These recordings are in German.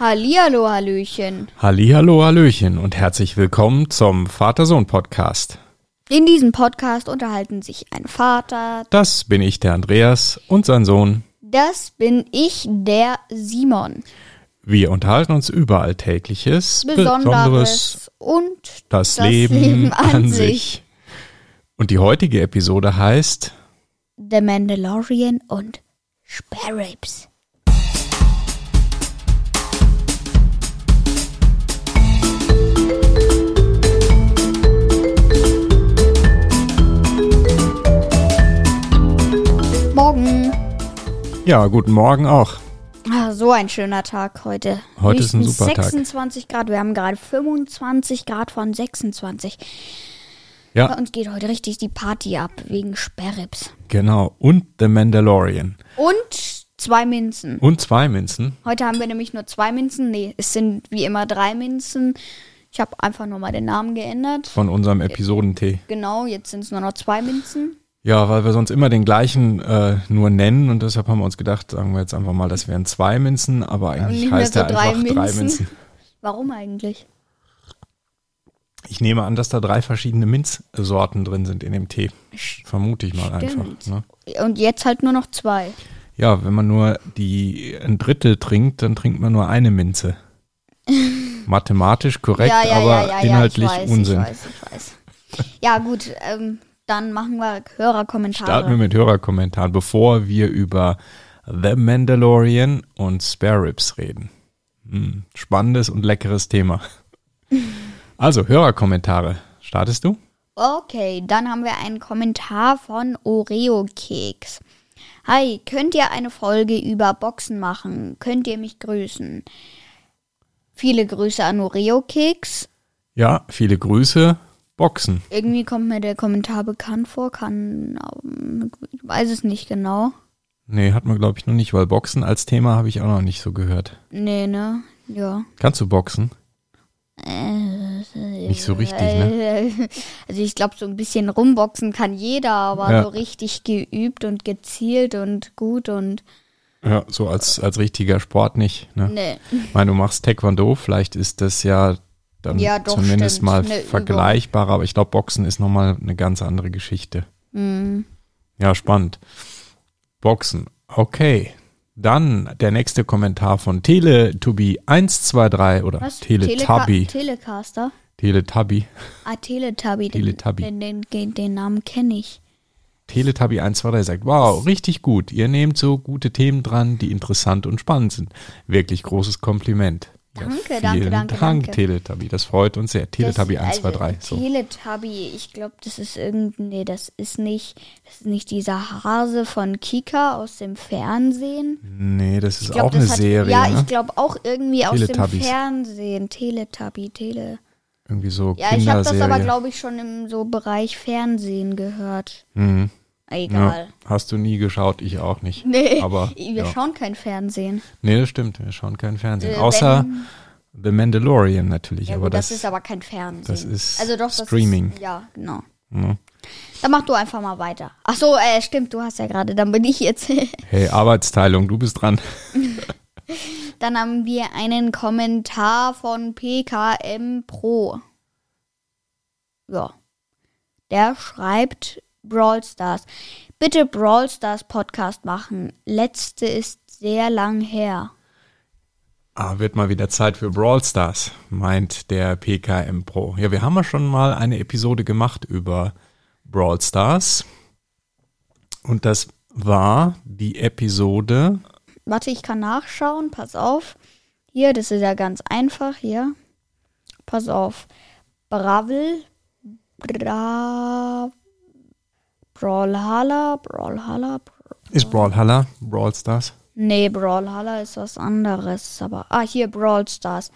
Hallihallo, Hallöchen. Hallihallo, Hallöchen und herzlich willkommen zum Vater-Sohn-Podcast. In diesem Podcast unterhalten sich ein Vater, Das bin ich, der Andreas, und sein Sohn. das bin ich, der Simon. Wir unterhalten uns über Alltägliches, Besonderes und das, das Leben, Leben an sich. Und die heutige Episode heißt The Mandalorian und Sparrows. Morgen. Ja, guten Morgen auch. Ah, so ein schöner Tag heute. Heute ist ein Höchstens super Tag. 26 Grad. Wir haben gerade 25 Grad von 26. Bei Ja, uns geht heute richtig die Party ab wegen Sperrips. genau. Und The Mandalorian. Und zwei Minzen. Und zwei Minzen. Heute haben wir nämlich nur zwei Minzen. Nee, es sind wie immer drei Minzen. Ich habe einfach nur mal den Namen geändert. von unserem Episodentee. Genau, jetzt sind es nur noch zwei Minzen. Ja, weil wir sonst immer den gleichen äh, nur nennen und deshalb haben wir uns gedacht, sagen wir jetzt einfach mal, das wären zwei Minzen, aber eigentlich heißt so er drei einfach drei Minzen. Minzen. Warum eigentlich? Ich nehme an, dass da drei verschiedene Minzsorten drin sind in dem Tee. Vermute ich mal einfach. Stimmt. Ne? Und jetzt halt nur noch zwei. Ja, wenn man nur die ein Drittel trinkt, dann trinkt man nur eine Minze. Mathematisch korrekt, ja, ja, aber ja, inhaltlich ja, ich weiß, Unsinn. Ich weiß, ich weiß. Ja, gut, ähm, dann machen wir Hörerkommentare. Starten wir mit Hörerkommentaren, bevor wir über The Mandalorian und Spare Ribs reden. Hm, spannendes und leckeres Thema. Also, Hörerkommentare. Startest du? Okay, dann haben wir einen Kommentar von Oreo Keks. Hi, könnt ihr eine Folge über Boxen machen? Könnt ihr mich grüßen? Viele Grüße an Oreo Keks. Ja, viele Grüße. Boxen. Irgendwie kommt mir der Kommentar bekannt vor, kann, ähm, ich weiß es nicht genau. Nee, hat man glaube ich noch nicht, weil Boxen als Thema habe ich auch noch nicht so gehört. Nee, ne? Ja. Kannst du boxen? Äh, Nicht so richtig, ne? Also ich glaube, so ein bisschen rumboxen kann jeder, aber Ja. so richtig geübt und gezielt und gut und Ja, so als, als richtiger Sport nicht. Ne? ne. Ich meine, du machst Taekwondo, vielleicht ist das ja dann Ja, doch, zumindest stimmt, mal eine Übung. vergleichbar, aber ich glaube, Boxen ist nochmal eine ganz andere Geschichte. Mhm. Ja, spannend. Boxen, okay. Dann der nächste Kommentar von Teletubby123 oder Was? Teletubby. Teleka- Telecaster? Teletubby. Ah, Teletubby. Teletubby. Den, den, den, den Namen kenne ich. Teletubby123 sagt, wow, richtig gut. Ihr nehmt so gute Themen dran, die interessant und spannend sind. Wirklich großes Kompliment. Danke, vielen danke, danke, Dank, danke. Teletubby. Das freut uns sehr. Teletubby123. Das, also, so. Teletubby, ich glaube, das ist irgend, nee, das ist nicht, das ist nicht dieser Hase von Kika aus dem Fernsehen. Nee, das ist glaub, auch eine das hat, Serie. Ja, ne? ich glaube auch irgendwie aus dem. Fernsehen. Teletubby, Tele. Irgendwie so Ja, ich habe das aber, glaube ich, schon im so Bereich Fernsehen gehört. Mhm. Egal. Ja, hast du nie geschaut, ich auch nicht. Nee, Aber wir ja. schauen kein Fernsehen. Nee, das stimmt, wir schauen kein Fernsehen. Äh, Außer The Mandalorian natürlich, Ja, aber gut, das, das, ist aber kein Fernsehen. das ist also doch, Streaming. Ist, ja, genau. ne? Dann mach du einfach mal weiter. Ach so, äh, stimmt, du hast ja gerade, dann bin ich jetzt. Hey, Arbeitsteilung, du bist dran. dann haben wir einen Kommentar von PKM Pro. Ja. Der schreibt Brawl Stars. Bitte Brawl Stars Podcast machen. Letzte ist sehr lang her. Ah, wird mal wieder Zeit für Brawl Stars, meint der PKM Pro. Ja, wir haben ja schon mal eine Episode gemacht über Brawl Stars. Und das war die Episode. Warte, ich kann nachschauen. Pass auf. Hier, das ist ja ganz einfach. Hier. Pass auf. Bravel. Bra. Brawlhalla. Brawlhalla. Ist Brawlhalla Brawl Stars? Nee, Brawlhalla ist was anderes. Aber. Ah, hier, Brawl Stars.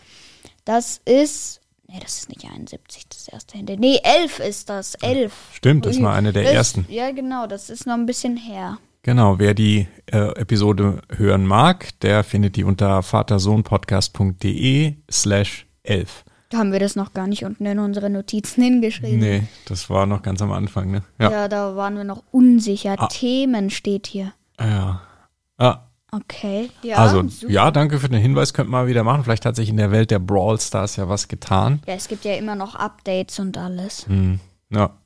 Das ist. Nee, das ist nicht 71, das erste Hände. Nee, 11 ist das. 11. Stimmt, das war eine der Das- ersten. Ja, genau, das ist noch ein bisschen her. Genau, wer die äh, Episode hören mag, der findet die unter vatersohnpodcast.de slash 11. Da haben wir das noch gar nicht unten in unsere Notizen hingeschrieben. Nee, das war noch ganz am Anfang, ne? Ja. Ja, da waren wir noch unsicher. Ah. Themen steht hier. Ja. Ah, Okay. Ja, also, super. ja, danke für den Hinweis, könnte man mal wieder machen. Vielleicht hat sich in der Welt der Brawl Stars ja was getan. Ja, es gibt ja immer noch Updates und alles. Hm, ja.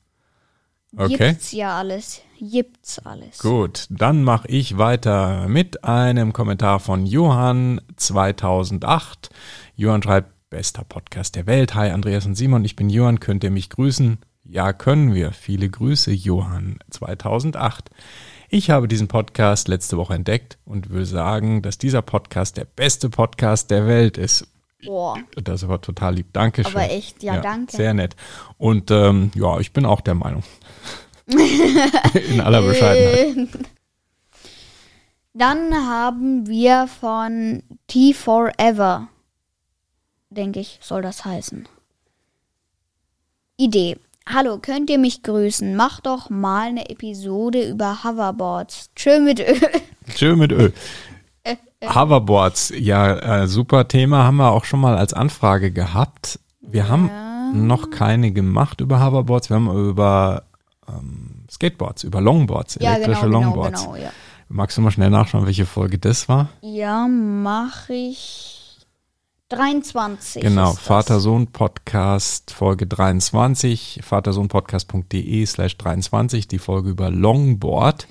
Okay. Gibt's ja alles. Gibt's alles. Gut, dann mache ich weiter mit einem Kommentar von Johann 2008. Johann schreibt, bester Podcast der Welt. Hi Andreas und Simon, ich bin Johann, könnt ihr mich grüßen? Ja, können wir. Viele Grüße, Johann 2008. Ich habe diesen Podcast letzte Woche entdeckt und will sagen, dass dieser Podcast der beste Podcast der Welt ist. Boah. Das war total lieb. Dankeschön. Aber echt, ja, danke. Sehr nett. Und ähm, ja, ich bin auch der Meinung. In aller Bescheidenheit. Dann haben wir von T Forever, denke ich, soll das heißen. Idee. Hallo, könnt ihr mich grüßen? Mach doch mal eine Episode über Hoverboards. Tschö mit Ö. Tschö mit Ö. Hoverboards, ja, äh, super Thema, haben wir auch schon mal als Anfrage gehabt. Wir haben noch keine gemacht über Hoverboards, wir haben über ähm, Skateboards, über Longboards, Ja, elektrische genau, genau, Longboards. genau, ja. Magst du mal schnell nachschauen, welche Folge das war? Ja, mache ich 23. Genau. Vater-Sohn-Podcast, Folge 23, vatersohnpodcast.de slash 23, die Folge über Longboard.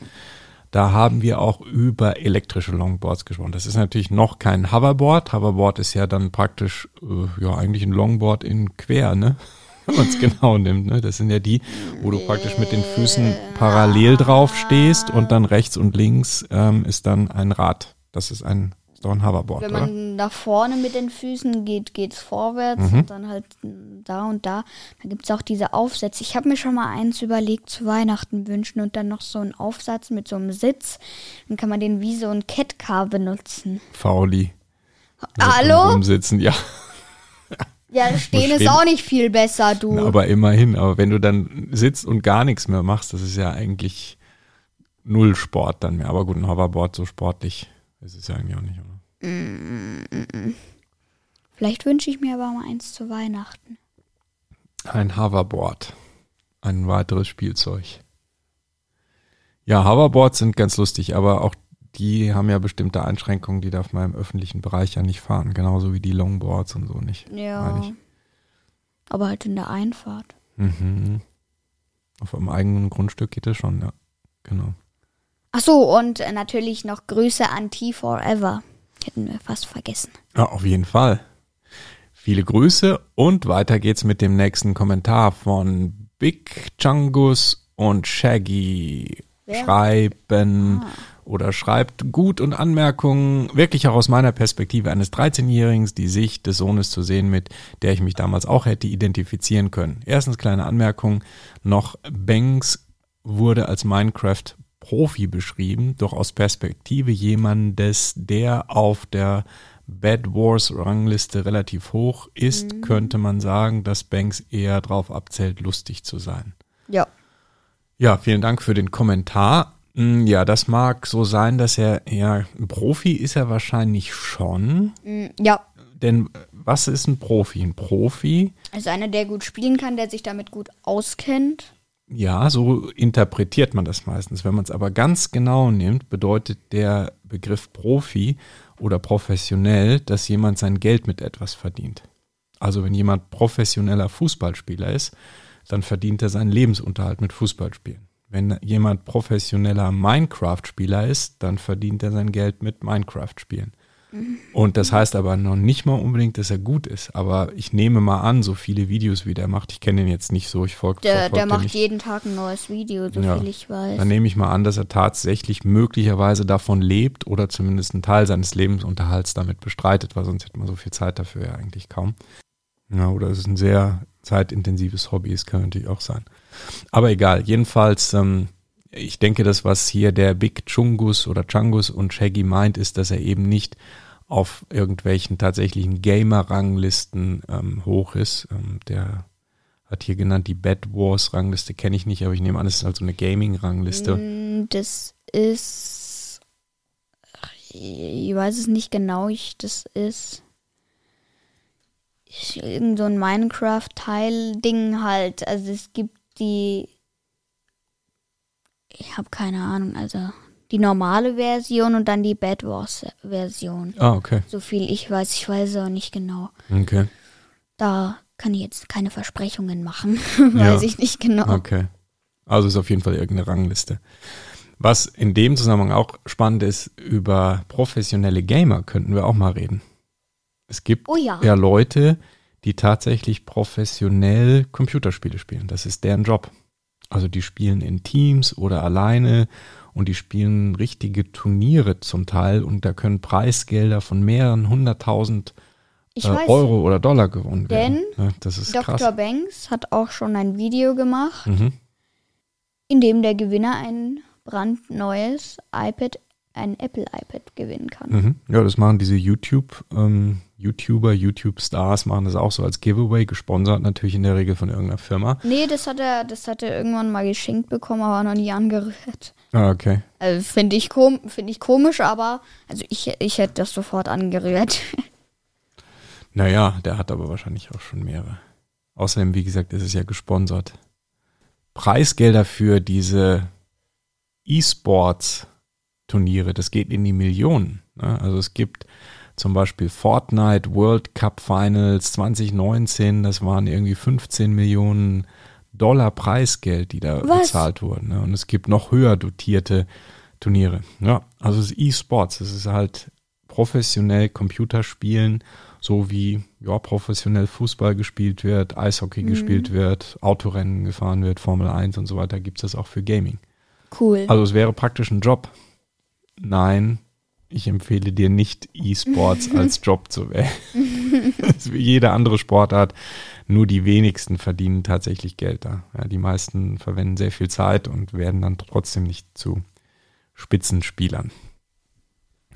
Da haben wir auch über elektrische Longboards gesprochen. Das ist natürlich noch kein Hoverboard. Hoverboard ist ja dann praktisch, äh, ja, eigentlich ein Longboard in quer, ne? Wenn man es genau nimmt, ne? Das sind ja die, wo du praktisch mit den Füßen parallel drauf stehst und dann rechts und links ähm, ist dann ein Rad. Das ist ein, doch ein Hoverboard, Wenn oder? man nach vorne mit den Füßen geht, geht's vorwärts Mhm. und dann halt da und da. Dann gibt's auch diese Aufsätze. Ich habe mir schon mal eins überlegt zu Weihnachten wünschen und dann noch so einen Aufsatz mit so einem Sitz. Dann kann man den wie so ein Catcar benutzen. Fauli. Hallo? Rumsitzen, ja. Ja, stehen ist auch nicht viel besser, du. Aber immerhin, aber wenn du dann sitzt und gar nichts mehr machst, das ist ja eigentlich null Sport dann mehr. Aber gut, ein Hoverboard so sportlich ist es ja eigentlich auch nicht, oder? Vielleicht wünsche ich mir aber mal eins zu Weihnachten. Ein Hoverboard. Ein weiteres Spielzeug. Ja, Hoverboards sind ganz lustig, aber auch die haben ja bestimmte Einschränkungen, die darf man im öffentlichen Bereich ja nicht fahren. Genauso wie die Longboards und so nicht. Ja. Aber halt in der Einfahrt. Mhm. Auf einem eigenen Grundstück geht das schon, ja. Genau. Ach so, und äh, natürlich noch Grüße an T Forever. Hätten wir fast vergessen. Ja, auf jeden Fall. Viele Grüße und weiter geht's mit dem nächsten Kommentar von Big Changus und Shaggy. Wer? Schreiben oder schreibt gut und Anmerkungen, wirklich auch aus meiner Perspektive eines 13-Jährigen, die Sicht des Sohnes zu sehen, mit der ich mich damals auch hätte identifizieren können. Erstens kleine Anmerkung noch, Banks wurde als Minecraft-Profi beschrieben, doch aus Perspektive jemandes, der auf der Bad Wars Rangliste relativ hoch ist, könnte man sagen, dass Banks eher darauf abzählt, lustig zu sein. Ja. Ja, vielen Dank für den Kommentar. Mm, Ja, das mag so sein, dass er, ja, ein Profi ist er wahrscheinlich schon. Mm, Ja. Denn äh, was ist ein Profi? Ein Profi, Also einer, der gut spielen kann, der sich damit gut auskennt. Ja, so interpretiert man das meistens. Wenn man es aber ganz genau nimmt, bedeutet der Begriff Profi oder professionell, dass jemand sein Geld mit etwas verdient. Also wenn jemand professioneller Fußballspieler ist, dann verdient er seinen Lebensunterhalt mit Fußballspielen. Wenn jemand professioneller Minecraft-Spieler ist, dann verdient er sein Geld mit Minecraft-Spielen. Und das heißt aber noch nicht mal unbedingt, dass er gut ist. Aber ich nehme mal an, so viele Videos, wie der macht, ich kenne ihn jetzt nicht so, ich folge Der, der macht nicht. jeden Tag ein neues Video, so Ja. viel ich weiß. Dann nehme ich mal an, dass er tatsächlich möglicherweise davon lebt oder zumindest einen Teil seines Lebensunterhalts damit bestreitet, weil sonst hätte man so viel Zeit dafür ja eigentlich kaum. Ja, oder es ist ein sehr zeitintensives Hobby, es kann natürlich auch sein. Aber egal, jedenfalls, ähm, ich denke, das, was hier der Big Chungus oder Changus und Shaggy meint, ist, dass er eben nicht auf irgendwelchen tatsächlichen Gamer-Ranglisten ähm, hoch ist. Ähm, der hat hier genannt, die Bad Wars-Rangliste kenne ich nicht, aber ich nehme an, es ist also eine Gaming-Rangliste. Mm, Das ist. Ich weiß es nicht genau, ich, das ist. Irgend so ein Minecraft-Teil-Ding halt. Also es gibt die. Ich habe keine Ahnung, also die normale Version und dann die Bad Wars Version. Ah, okay. So viel ich weiß, ich weiß es auch nicht genau. Okay. Da kann ich jetzt keine Versprechungen machen. Ja. weiß ich nicht genau. Okay. Also ist auf jeden Fall irgendeine Rangliste. Was in dem Zusammenhang auch spannend ist, über professionelle Gamer könnten wir auch mal reden. Es gibt Oh ja. ja Leute, die tatsächlich professionell Computerspiele spielen. Das ist deren Job. Also die spielen in Teams oder alleine und die spielen richtige Turniere zum Teil und da können Preisgelder von mehreren hunderttausend äh. Euro oder Dollar gewonnen werden. Denn Ja, das ist Dr. krass. Banks hat auch schon ein Video gemacht, Mhm. in dem der Gewinner ein brandneues iPad, ein Apple iPad gewinnen kann. Mhm. Ja, das machen diese YouTube, ähm, YouTuber, YouTube-Stars machen das auch so als Giveaway, gesponsert natürlich in der Regel von irgendeiner Firma. Nee, das hat er, das hat er irgendwann mal geschenkt bekommen, aber noch nie angerührt. Ah, okay. Also finde ich, kom find ich komisch, aber also ich, ich hätte das sofort angerührt. Naja, der hat aber wahrscheinlich auch schon mehrere. Außerdem, wie gesagt, ist es ja gesponsert. Preisgelder für diese E-Sports-Turniere, das geht in die Millionen. Ne? Also es gibt zum Beispiel Fortnite World Cup Finals 2019, das waren irgendwie 15 Millionen Dollar Preisgeld, die da Was? bezahlt wurden. Ne? Und es gibt noch höher dotierte Turniere. Ja, also es ist E-Sports, es ist halt professionell Computerspielen, so wie ja, professionell Fußball gespielt wird, Eishockey gespielt wird, Autorennen gefahren wird, Formel 1 und so weiter, gibt es das auch für Gaming. Cool. Also es wäre praktisch ein Job. Nein, ich empfehle dir nicht E-Sports als Job zu wählen. Das ist wie jede andere Sportart. Nur die wenigsten verdienen tatsächlich Geld da. Ja, die meisten verwenden sehr viel Zeit und werden dann trotzdem nicht zu Spitzenspielern.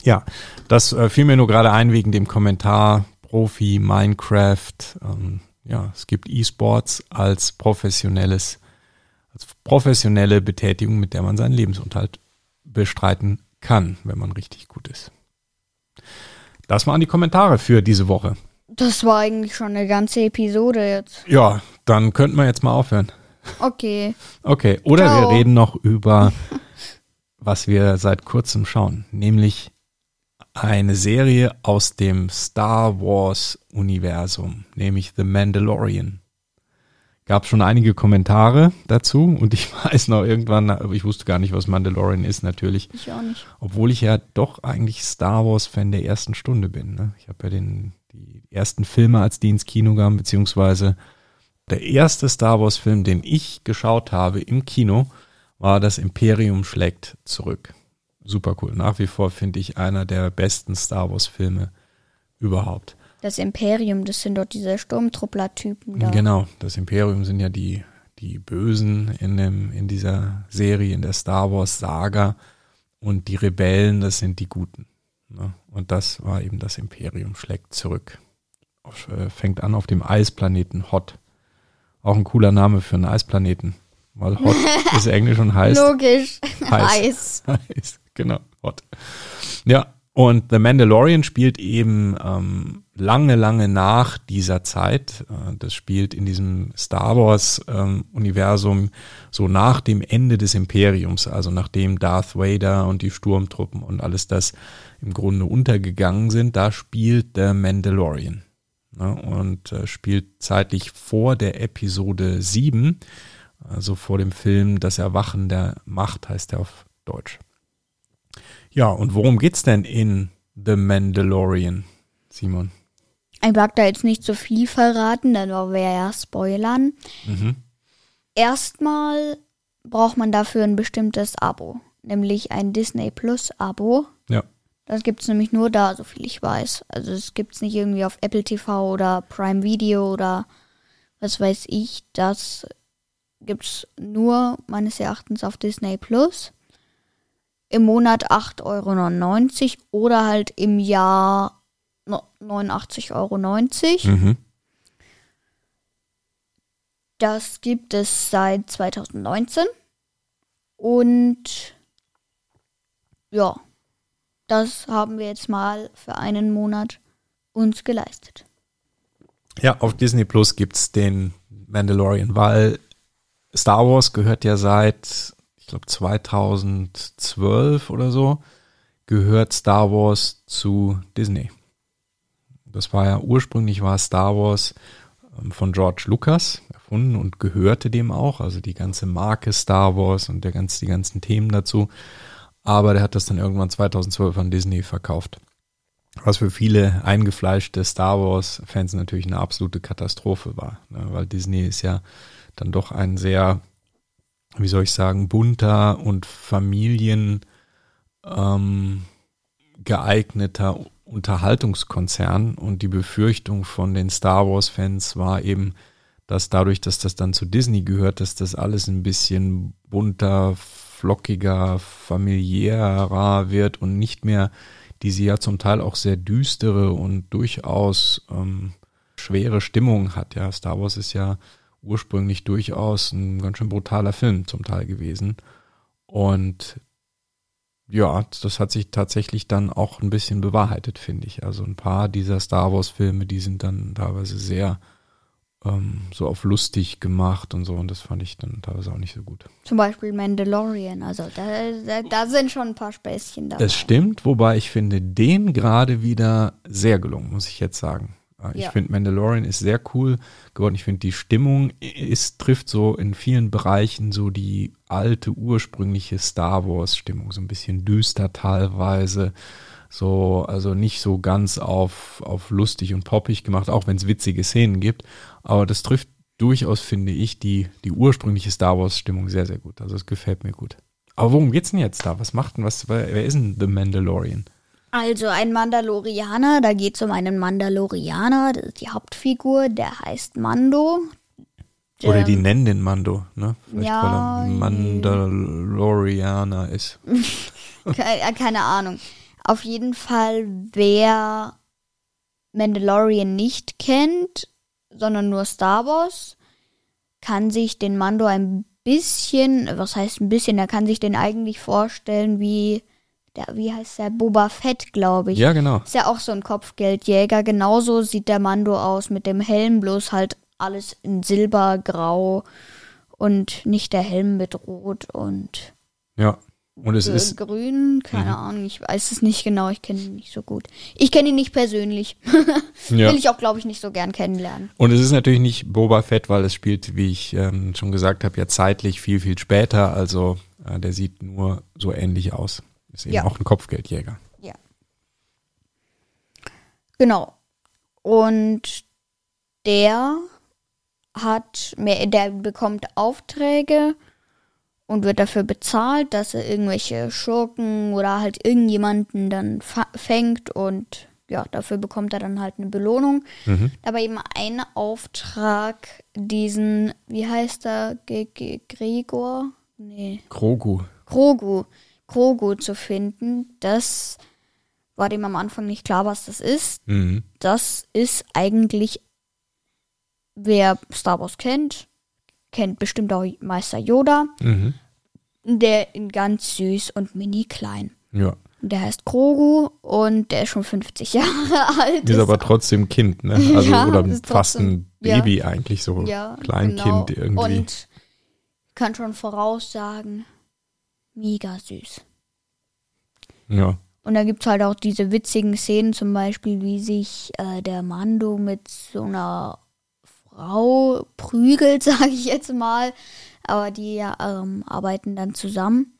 Ja, das äh, fiel mir nur gerade ein wegen dem Kommentar Profi, Minecraft. Ähm, ja, es gibt E-Sports als professionelles als professionelle Betätigung, mit der man seinen Lebensunterhalt bestreiten kann, wenn man richtig gut ist. Das waren die Kommentare für diese Woche. Das war eigentlich schon eine ganze Episode jetzt. Ja, dann könnten wir jetzt mal aufhören. Okay. Okay, oder Ciao. wir reden noch über, was wir seit kurzem schauen, nämlich eine Serie aus dem Star Wars Universum, nämlich The Mandalorian. Gab schon einige Kommentare dazu und ich weiß noch irgendwann, aber ich wusste gar nicht, was Mandalorian ist natürlich, Ich auch nicht. obwohl ich ja doch eigentlich Star Wars Fan der ersten Stunde bin. Ne? Ich habe ja den, die ersten Filme, als die ins Kino kamen, beziehungsweise der erste Star Wars Film, den ich geschaut habe im Kino, war das Imperium schlägt zurück. Super cool. Nach wie vor finde ich einer der besten Star Wars Filme überhaupt. Das Imperium, das sind dort diese Sturmtruppler-Typen da. Genau, das Imperium sind ja die, die Bösen in, dem, in dieser Serie, in der Star Wars Saga. Und die Rebellen, das sind die Guten. Ne? Und das war eben das Imperium, schlägt zurück. Auf, äh, fängt an auf dem Eisplaneten Hot. Auch ein cooler Name für einen Eisplaneten. Weil Hot ist Englisch und heißt Logisch. Heiß. Eis. Heiß, genau, hot. Ja, und The Mandalorian spielt eben ähm, lange, lange nach dieser Zeit. Äh, das spielt in diesem Star Wars-Universum so nach dem Ende des Imperiums, also nachdem Darth Vader und die Sturmtruppen und alles das im Grunde untergegangen sind. Da spielt The Mandalorian. Ne, und äh, spielt zeitlich vor der Episode 7, also vor dem Film Das Erwachen der Macht heißt er auf Deutsch. Ja, und worum geht's denn in The Mandalorian, Simon? Ich mag da jetzt nicht so viel verraten, dann wäre ja Spoilern. Mhm. Erstmal braucht man dafür ein bestimmtes Abo, nämlich ein Disney Plus Abo. Ja. Das gibt's nämlich nur da, so viel ich weiß. Also es gibt's nicht irgendwie auf Apple TV oder Prime Video oder was weiß ich. Das gibt's nur meines Erachtens auf Disney Plus. Im Monat 8,99 Euro oder halt im Jahr no- 89,90 Euro. Mhm. Das gibt es seit 2019. Und ja, das haben wir jetzt mal für einen Monat uns geleistet. Ja, auf Disney Plus gibt's den Mandalorian, weil Star Wars gehört ja seit, ich glaube 2012 oder so, gehört Star Wars zu Disney. Das war ja ursprünglich war Star Wars ähm, von George Lucas erfunden und gehörte dem auch, also die ganze Marke Star Wars und der ganz, die ganzen Themen dazu. Aber der hat das dann irgendwann 2012 an Disney verkauft. Was für viele eingefleischte Star Wars-Fans natürlich eine absolute Katastrophe war, ne? weil Disney ist ja dann doch ein sehr, wie soll ich sagen, bunter und Familien ähm, Unterhaltungskonzern und die Befürchtung von den Star Wars-Fans war eben, dass dadurch, dass das dann zu Disney gehört, dass das alles ein bisschen bunter, flockiger, familiärer wird und nicht mehr diese ja zum Teil auch sehr düstere und durchaus ähm, schwere Stimmung hat. Ja, Star Wars ist ja ursprünglich durchaus ein ganz schön brutaler Film zum Teil gewesen. Und ja, das hat sich tatsächlich dann auch ein bisschen bewahrheitet, finde ich. Also ein paar dieser Star Wars-Filme, die sind dann teilweise sehr ähm, so auf lustig gemacht und so und das fand ich dann teilweise auch nicht so gut. Zum Beispiel Mandalorian, also da, da, da sind schon ein paar Späßchen dabei. Das stimmt, wobei ich finde den gerade wieder sehr gelungen, muss ich jetzt sagen. Ich ja. finde Mandalorian ist sehr cool geworden. Ich finde die Stimmung ist, trifft so in vielen Bereichen so die alte ursprüngliche Star Wars Stimmung, so ein bisschen düster teilweise, so also nicht so ganz auf auf lustig und poppig gemacht, auch wenn es witzige Szenen gibt, aber das trifft durchaus finde ich die die ursprüngliche Star Wars Stimmung sehr sehr gut. Also es gefällt mir gut. Aber worum geht's denn jetzt da? Was macht denn was wer ist denn The Mandalorian? Also ein Mandalorianer, da geht es um einen Mandalorianer, das ist die Hauptfigur, der heißt Mando. Der, Oder die nennen den Mando, ne? Vielleicht ja, weil er Mandalorianer ist. keine, äh, keine Ahnung. Auf jeden Fall, wer Mandalorian nicht kennt, sondern nur Star Wars, kann sich den Mando ein bisschen, was heißt ein bisschen, er kann sich den eigentlich vorstellen wie der, wie heißt der, Boba Fett, glaube ich. Ja, genau. Ist ja auch so ein Kopfgeldjäger. Genauso sieht der Mando aus mit dem Helm, bloß halt alles in silbergrau und nicht der Helm mit rot und. Ja. Und es ist grün, keine mhm. Ahnung, ich weiß es nicht genau, ich kenne ihn nicht so gut. Ich kenne ihn nicht persönlich. ja. Will ich auch, glaube ich, nicht so gern kennenlernen. Und es ist natürlich nicht Boba Fett, weil es spielt, wie ich ähm, schon gesagt habe, ja zeitlich viel, viel später. Also äh, der sieht nur so ähnlich aus. Ist eben ja. auch ein Kopfgeldjäger. Ja. Genau. Und der hat mehr, der bekommt Aufträge und wird dafür bezahlt, dass er irgendwelche Schurken oder halt irgendjemanden dann fängt und ja, dafür bekommt er dann halt eine Belohnung. Mhm. Aber eben ein Auftrag, diesen, wie heißt er, G G Gregor? Nee. Grogu. Grogu. Grogu zu finden, das war dem am Anfang nicht klar, was das ist. Mhm. Das ist eigentlich, wer Star Wars kennt, kennt bestimmt auch Meister Yoda. Mhm. Der in ganz süß und mini klein. Ja. Der heißt Grogu und der ist schon 50 Jahre alt. Ist, aber trotzdem Kind, ne? Also ja, oder fast ein Baby ja. eigentlich, so ja, Kleinkind genau. irgendwie. Und kann schon voraussagen, mega süß. Ja. Und da gibt es halt auch diese witzigen Szenen, zum Beispiel, wie sich äh, der Mando mit so einer Frau prügelt, sage ich jetzt mal. Aber die ähm, arbeiten dann zusammen.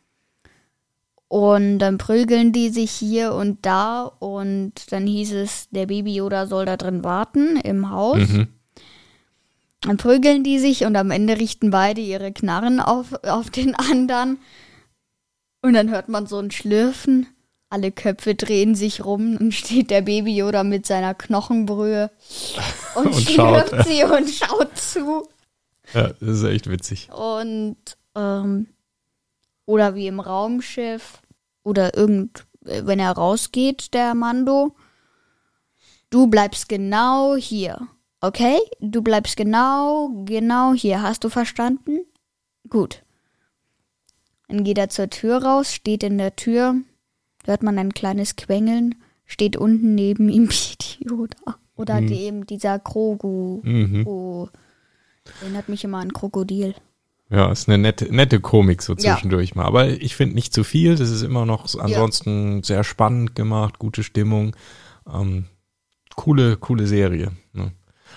Und dann prügeln die sich hier und da. Und dann hieß es, der Baby Yoda soll da drin warten im Haus. Mhm. Dann prügeln die sich und am Ende richten beide ihre Knarren auf, auf den anderen. Und dann hört man so ein Schlürfen. Alle Köpfe drehen sich rum und steht der Baby Yoda mit seiner Knochenbrühe und, und schlürft schaut, sie und schaut zu. Ja, das ist echt witzig. Und ähm, oder wie im Raumschiff oder irgend, wenn er rausgeht, der Mando. Du bleibst genau hier. Okay? Du bleibst genau, genau hier. Hast du verstanden? Gut. Dann geht er zur Tür raus, steht in der Tür, hört man ein kleines Quengeln, steht unten neben ihm Yoda. Oder mhm. dem, dieser Krogu. Mhm. Oh, erinnert mich immer an Krokodil. Ja, ist eine nette, nette Komik so Ja. zwischendurch mal. Aber ich finde nicht zu viel. Das ist immer noch so- ansonsten sehr spannend gemacht, gute Stimmung. Ähm, coole, coole Serie. Ne?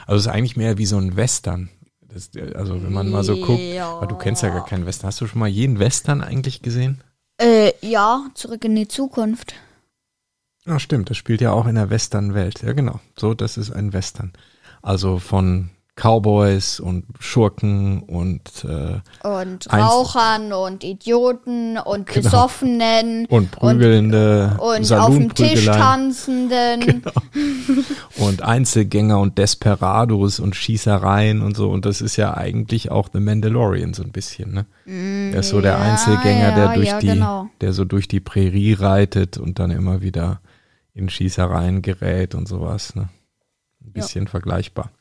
Also es ist eigentlich mehr wie so ein Western. Das, also wenn man mal so guckt, Ja. aber du kennst ja gar keinen Western. Hast du schon mal jeden Western eigentlich gesehen? Äh, ja, zurück in die Zukunft. Ah, stimmt, das spielt ja auch in der Western-Welt. Ja, genau. So, das ist ein Western. Also von Cowboys und Schurken und, äh, Und Rauchern und Idioten und Genau. Besoffenen und prügelnde und auf dem Tisch tanzenden. Genau. und Einzelgänger und Desperados und Schießereien und so. Und das ist ja eigentlich auch The Mandalorian so ein bisschen, ne? er ist so der ja, Einzelgänger, der ja, durch ja, die, genau. der so durch die Prärie reitet und dann immer wieder in Schießereien gerät und sowas, ne? Ein bisschen vergleichbar.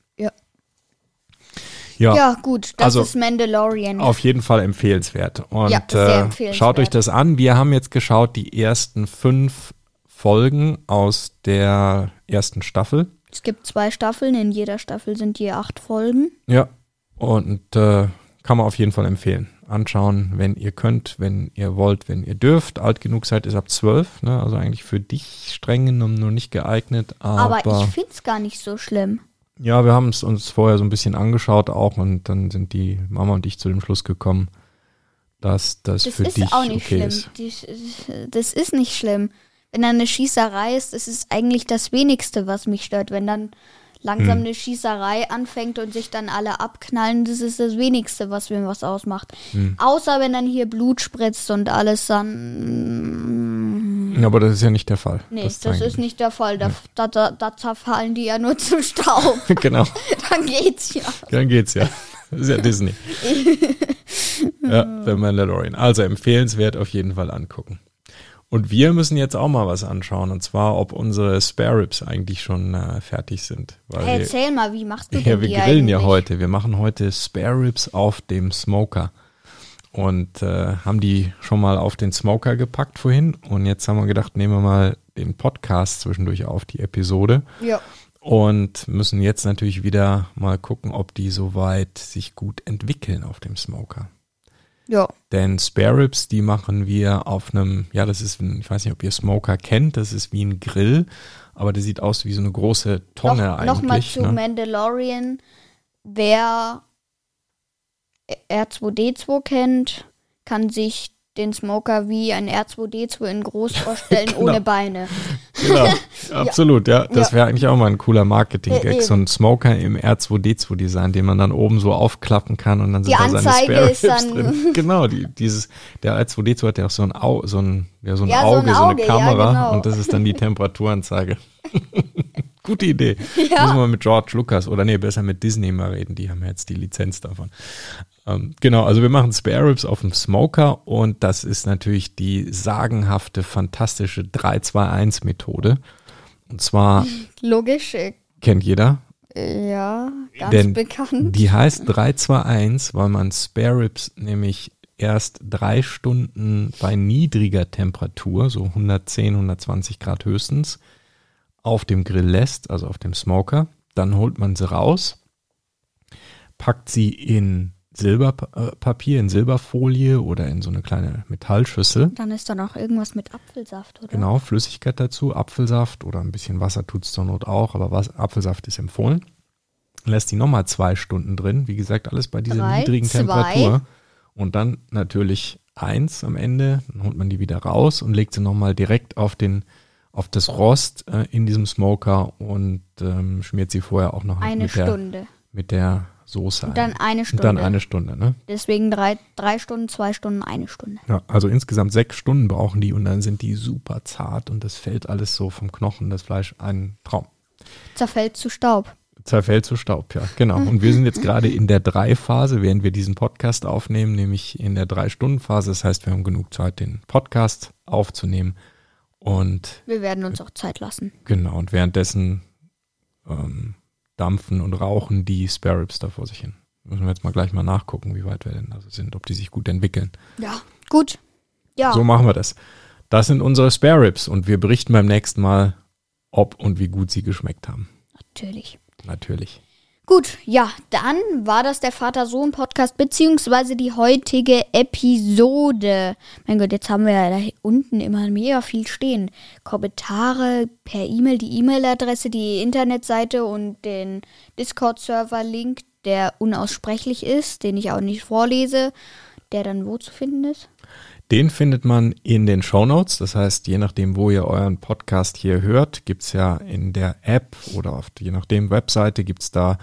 Ja. Ja, gut, das Also, ist Mandalorian. auf jeden Fall empfehlenswert. Und Ja, sehr äh, empfehlenswert. schaut euch das an. Wir haben jetzt geschaut die ersten fünf Folgen aus der ersten Staffel. Es gibt zwei Staffeln, in jeder Staffel sind je acht Folgen. Ja. Und äh, kann man auf jeden Fall empfehlen. Anschauen, wenn ihr könnt, wenn ihr wollt, wenn ihr dürft. Alt genug seid ist ab zwölf, ne? Also eigentlich für dich streng genommen nur nicht geeignet. Aber, Aber, ich find's gar nicht so schlimm. Ja, wir haben es uns vorher so ein bisschen angeschaut auch und dann sind die Mama und ich zu dem Schluss gekommen, dass das, Das für ist dich auch nicht okay schlimm. ist. Die, das ist nicht schlimm. Wenn dann eine Schießerei ist, das ist eigentlich das wenigste, was mich stört. Wenn dann Hm. langsam eine Schießerei anfängt und sich dann alle abknallen, das ist das wenigste, was mir was ausmacht. Hm. Außer wenn dann hier Blut spritzt und alles dann. Ja, aber das ist ja nicht der Fall. Nee, das, zeigen ist nicht der Fall. Da, da, da, da zerfallen die ja nur zu Staub. genau. dann geht's ja. Dann geht's ja. Das ist ja Disney. ja, The Mandalorian. Also empfehlenswert auf jeden Fall angucken. Und wir müssen jetzt auch mal was anschauen, und zwar, ob unsere Spare Ribs eigentlich schon äh, fertig sind. Hey, wir, erzähl mal, wie machst du ja, denn wir die grillen ja eigentlich? heute. Wir machen heute Spare Ribs auf dem Smoker. Und äh, haben die schon mal auf den Smoker gepackt vorhin. Und jetzt haben wir gedacht, nehmen wir mal den Podcast zwischendurch auf, die Episode. Ja. Und müssen jetzt natürlich wieder mal gucken, ob die soweit sich gut entwickeln auf dem Smoker. Ja. Denn Spare Ribs, die machen wir auf einem, ja, das ist, ein, ich weiß nicht, ob ihr Smoker kennt, das ist wie ein Grill, aber der sieht aus wie so eine große Tonne noch, eigentlich. zu ne? Mandalorian. Wer R2D2 kennt, kann sich den Smoker wie ein R2D2 in groß vorstellen, Genau. ohne Beine. Genau, absolut, ja. Das Ja. wäre eigentlich auch mal ein cooler Marketing-Gag. Äh, eben. so ein Smoker im R2D2-Design, den man dann oben so aufklappen kann und dann sind Die da seine Anzeige Spare ist Ribs dann- drin. Genau, die, dieses, der R2D2 hat ja auch so ein, Au, so ein, ja, so ein Ja, so Auge, ein so, Auge, eine ja, Kamera genau. und das ist dann die Temperaturanzeige. Gute Idee. Müssen wir mit George Lucas oder nee, besser mit Disney mal reden, die haben ja jetzt die Lizenz davon. Ähm, genau, also wir machen Spare Ribs auf dem Smoker und das ist natürlich die sagenhafte, fantastische 3-2-1-Methode. Und zwar Logisch, äh, kennt jeder. ja, ganz Denn bekannt. Die heißt 321, weil man Spare Ribs nämlich erst drei Stunden bei niedriger Temperatur, so 110, 120 Grad höchstens, auf dem Grill lässt, also auf dem Smoker. Dann holt man sie raus, packt sie in Silberpapier, in Silberfolie oder in so eine kleine Metallschüssel. Dann ist da noch irgendwas mit Apfelsaft, oder? Genau, Flüssigkeit dazu, Apfelsaft oder ein bisschen Wasser tut's zur Not auch, aber was, Apfelsaft ist empfohlen. Lässt die nochmal zwei Stunden drin. Wie gesagt, alles bei dieser Drei, niedrigen zwei. Temperatur. Und dann natürlich eins am Ende. Dann holt man die wieder raus und legt sie nochmal direkt auf den auf das Rost äh, in diesem Smoker und ähm, schmiert sie vorher auch noch Eine mit, der, Stunde. mit der Soße Und dann ein. eine Und Stunde. dann eine Stunde, ne? Deswegen drei, drei Stunden, zwei Stunden, eine Stunde. Ja, also insgesamt sechs Stunden brauchen die und dann sind die super zart und das fällt alles so vom Knochen, das Fleisch, ein Traum. Zerfällt zu Staub. Zerfällt zu Staub, ja, genau. Und wir sind jetzt gerade in der Drei-Phase, während wir diesen Podcast aufnehmen, nämlich in der Drei-Stunden-Phase. Das heißt, wir haben genug Zeit, den Podcast aufzunehmen. Und Wir werden uns auch Zeit lassen. genau, und währenddessen ähm, dampfen und rauchen die Spare Ribs da vor sich hin. Müssen wir jetzt mal gleich mal nachgucken, wie weit wir denn also sind, ob die sich gut entwickeln. Ja. Gut. Ja. So machen wir das. Das sind unsere Spare Ribs und wir berichten beim nächsten Mal, ob und wie gut sie geschmeckt haben. Natürlich. Natürlich. Gut, ja, dann war das der Vater-Sohn-Podcast, beziehungsweise die heutige Episode. Mein Gott, jetzt haben wir ja da unten immer mega viel stehen. Kommentare per E-Mail, die E-Mail-Adresse, die Internetseite und den Discord-Server-Link, der unaussprechlich ist, den ich auch nicht vorlese, der dann wo zu finden ist. Den findet man in den Show Notes. Das heißt, je nachdem, wo ihr euren Podcast hier hört, gibt's ja in der App oder auf je nachdem Webseite gibt's da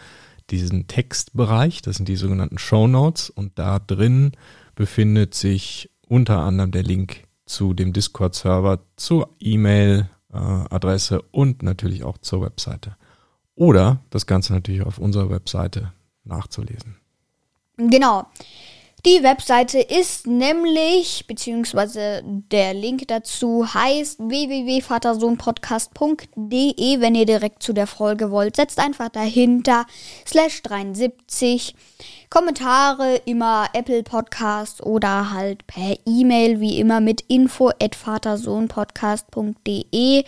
diesen Textbereich. Das sind die sogenannten Show Notes. Und da drin befindet sich unter anderem der Link zu dem Discord-Server, zur E-Mail-Adresse und natürlich auch zur Webseite. Oder das Ganze natürlich auf unserer Webseite nachzulesen. Genau. Die Webseite ist nämlich, beziehungsweise der Link dazu heißt www.vatersohnpodcast.de. Wenn ihr direkt zu der Folge wollt, setzt einfach dahinter slash 73. Kommentare immer Apple Podcast oder halt per E-Mail wie immer mit info at vatersohnpodcast.de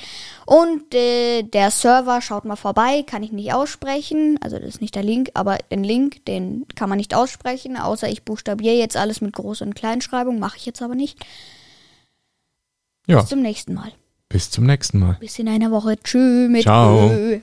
und äh, der Server schaut mal vorbei, kann ich nicht aussprechen, also das ist nicht der Link, aber den Link, den kann man nicht aussprechen, außer ich buchstabiere jetzt alles mit Groß- und Kleinschreibung, mache ich jetzt aber nicht. Ja. Bis zum nächsten Mal. Bis zum nächsten Mal. Bis in einer Woche. Tschüss mit Ciao. Ö.